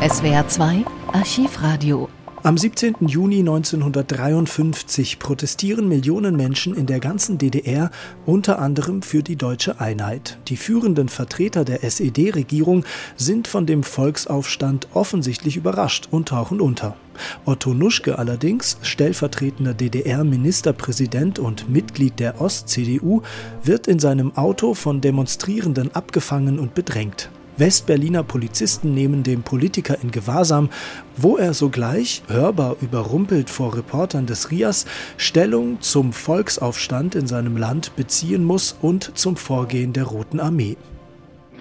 SWR 2 Archivradio. Am 17. Juni 1953 protestieren Millionen Menschen in der ganzen DDR unter anderem für die deutsche Einheit. Die führenden Vertreter der SED-Regierung sind von dem Volksaufstand offensichtlich überrascht und tauchen unter. Otto Nuschke allerdings, stellvertretender DDR-Ministerpräsident und Mitglied der Ost-CDU, wird in seinem Auto von Demonstrierenden abgefangen und bedrängt. Westberliner Polizisten nehmen den Politiker in Gewahrsam, wo er sogleich, hörbar überrumpelt vor Reportern des RIAS, Stellung zum Volksaufstand in seinem Land beziehen muss und zum Vorgehen der Roten Armee.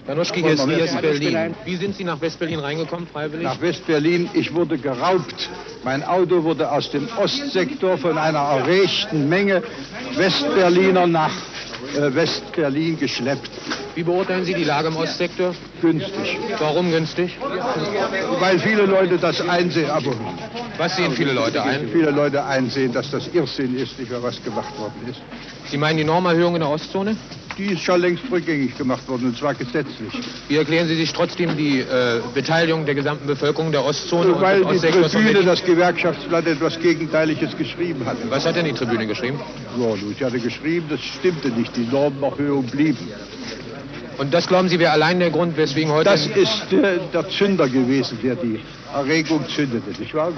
Danuschki, hier ist Rias Berlin. Wie sind Sie nach Westberlin reingekommen, freiwillig? Nach Westberlin, ich wurde geraubt. Mein Auto wurde aus dem Ostsektor von einer erregten Menge Westberliner nach äh, Westberlin geschleppt. Wie beurteilen Sie die Lage im Ostsektor? Günstig. Warum günstig? Weil viele Leute das einsehen. Aber was sehen viele Leute ein? Viele Leute einsehen, dass das Irrsinn ist, nicht mehr was gemacht worden ist. Sie meinen die Normerhöhung in der Ostzone? Die ist schon längst rückgängig gemacht worden, und zwar gesetzlich. Wie erklären Sie sich trotzdem die äh, Beteiligung der gesamten Bevölkerung der Ostzone? Weil und die Tribüne, das Gewerkschaftsblatt, etwas Gegenteiliges geschrieben hat. Was hat denn die Tribüne geschrieben? Ja, sie hatte geschrieben, das stimmte nicht. Die Normenerhöhung blieb. Und das glauben Sie wäre allein der Grund, weswegen heute... Das ist äh, der Zünder gewesen, der die Erregung zündete, nicht wahr?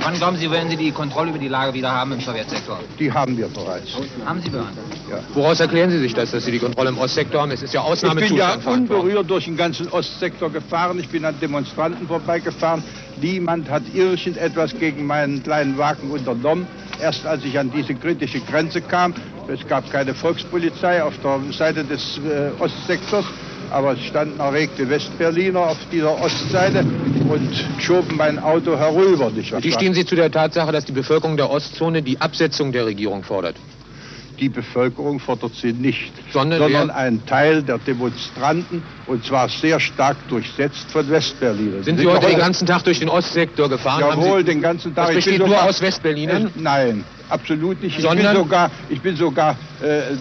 Wann glauben Sie, werden Sie die Kontrolle über die Lage wieder haben im Sowjetsektor? Die haben wir bereits. Haben Sie bereits? Ja. Woraus erklären Sie sich das, dass Sie die Kontrolle im Ostsektor haben? Es ist ja Ausnahmezustand. Ich bin ja unberührt durch den ganzen Ostsektor gefahren. Ich bin an Demonstranten vorbeigefahren. Niemand hat irgendetwas gegen meinen kleinen Wagen unternommen. Erst als ich an diese kritische Grenze kam, es gab keine Volkspolizei auf der Seite des äh, Ostsektors, aber es standen erregte Westberliner auf dieser Ostseite und schoben mein Auto herüber. Wie stehen Sie zu der Tatsache, dass die Bevölkerung der Ostzone die Absetzung der Regierung fordert? Die Bevölkerung fordert sie nicht, sondern, sondern ein Teil der Demonstranten und zwar sehr stark durchsetzt von Westberlinern. Sind Sie heute den ganzen Tag durch den Ostsektor gefahren? Jawohl, den ganzen Tag. Das besteht nur aus Westberlinern? Nein, absolut nicht. Ich bin sogar, ich bin sogar äh,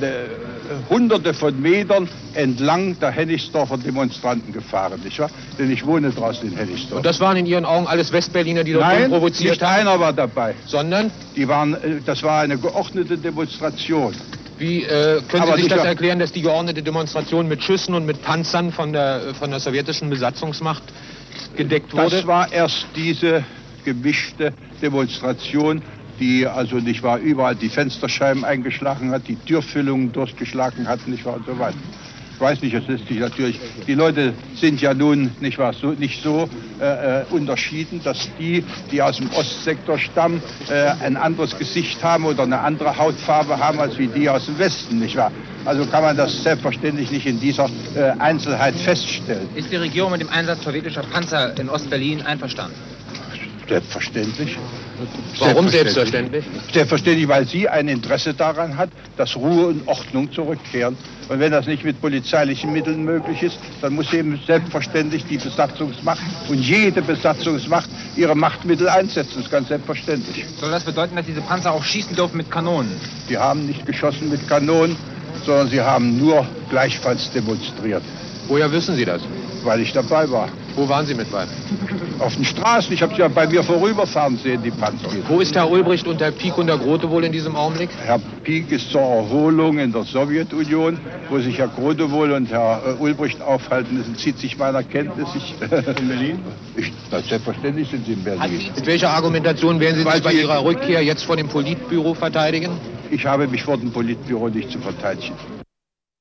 hunderte von Metern entlang der Hennigsdorfer Demonstranten gefahren, nicht wahr? Denn ich wohne draußen in Hennigsdorf. Und das waren in Ihren Augen alles Westberliner, die dort Nein, provoziert nicht haben? einer war dabei. Sondern? Die waren, äh, das war eine geordnete Demonstration. Wie äh, können Sie sich das erklären, dass die geordnete Demonstration mit Schüssen und mit Panzern von der, von der sowjetischen Besatzungsmacht gedeckt wurde? Das war erst diese gemischte Demonstration, die also nicht wahr überall die Fensterscheiben eingeschlagen hat, die Türfüllungen durchgeschlagen hat, nicht wahr und so weiter. Ich weiß nicht, es ist natürlich, die Leute sind ja nun nicht, wahr, so, nicht so äh, äh, unterschieden, dass die, die aus dem Ostsektor stammen, äh, ein anderes Gesicht haben oder eine andere Hautfarbe haben als wie die aus dem Westen, nicht wahr? Also kann man das selbstverständlich nicht in dieser äh, Einzelheit feststellen. Ist die Regierung mit dem Einsatz sowjetischer Panzer in Ostberlin einverstanden? Selbstverständlich. Warum selbstverständlich? Selbstverständlich, weil sie ein Interesse daran hat, dass Ruhe und Ordnung zurückkehren. Und wenn das nicht mit polizeilichen Mitteln möglich ist, dann muss eben selbstverständlich die Besatzungsmacht und jede Besatzungsmacht ihre Machtmittel einsetzen. Das ist ganz selbstverständlich. Soll das bedeuten, dass diese Panzer auch schießen dürfen mit Kanonen? Die haben nicht geschossen mit Kanonen, sondern sie haben nur gleichfalls demonstriert. Woher wissen Sie das? Weil ich dabei war. Wo waren Sie mit bei? Auf den Straßen. Ich habe sie ja bei mir vorüberfahren sehen, die Panzer. Wo ist Herr Ulbricht und Herr Pieck und der Grote wohl in diesem Augenblick? Herr Pieck ist zur Erholung in der Sowjetunion, wo sich Herr Grote wohl und Herr äh, Ulbricht aufhalten. Das entzieht sich meiner Kenntnis. Ich, in Berlin? Ich, selbstverständlich sind Sie in Berlin. Mit welcher Argumentation werden Sie sich bei Ihrer Rückkehr jetzt vor dem Politbüro verteidigen? Ich habe mich vor dem Politbüro nicht zu verteidigen.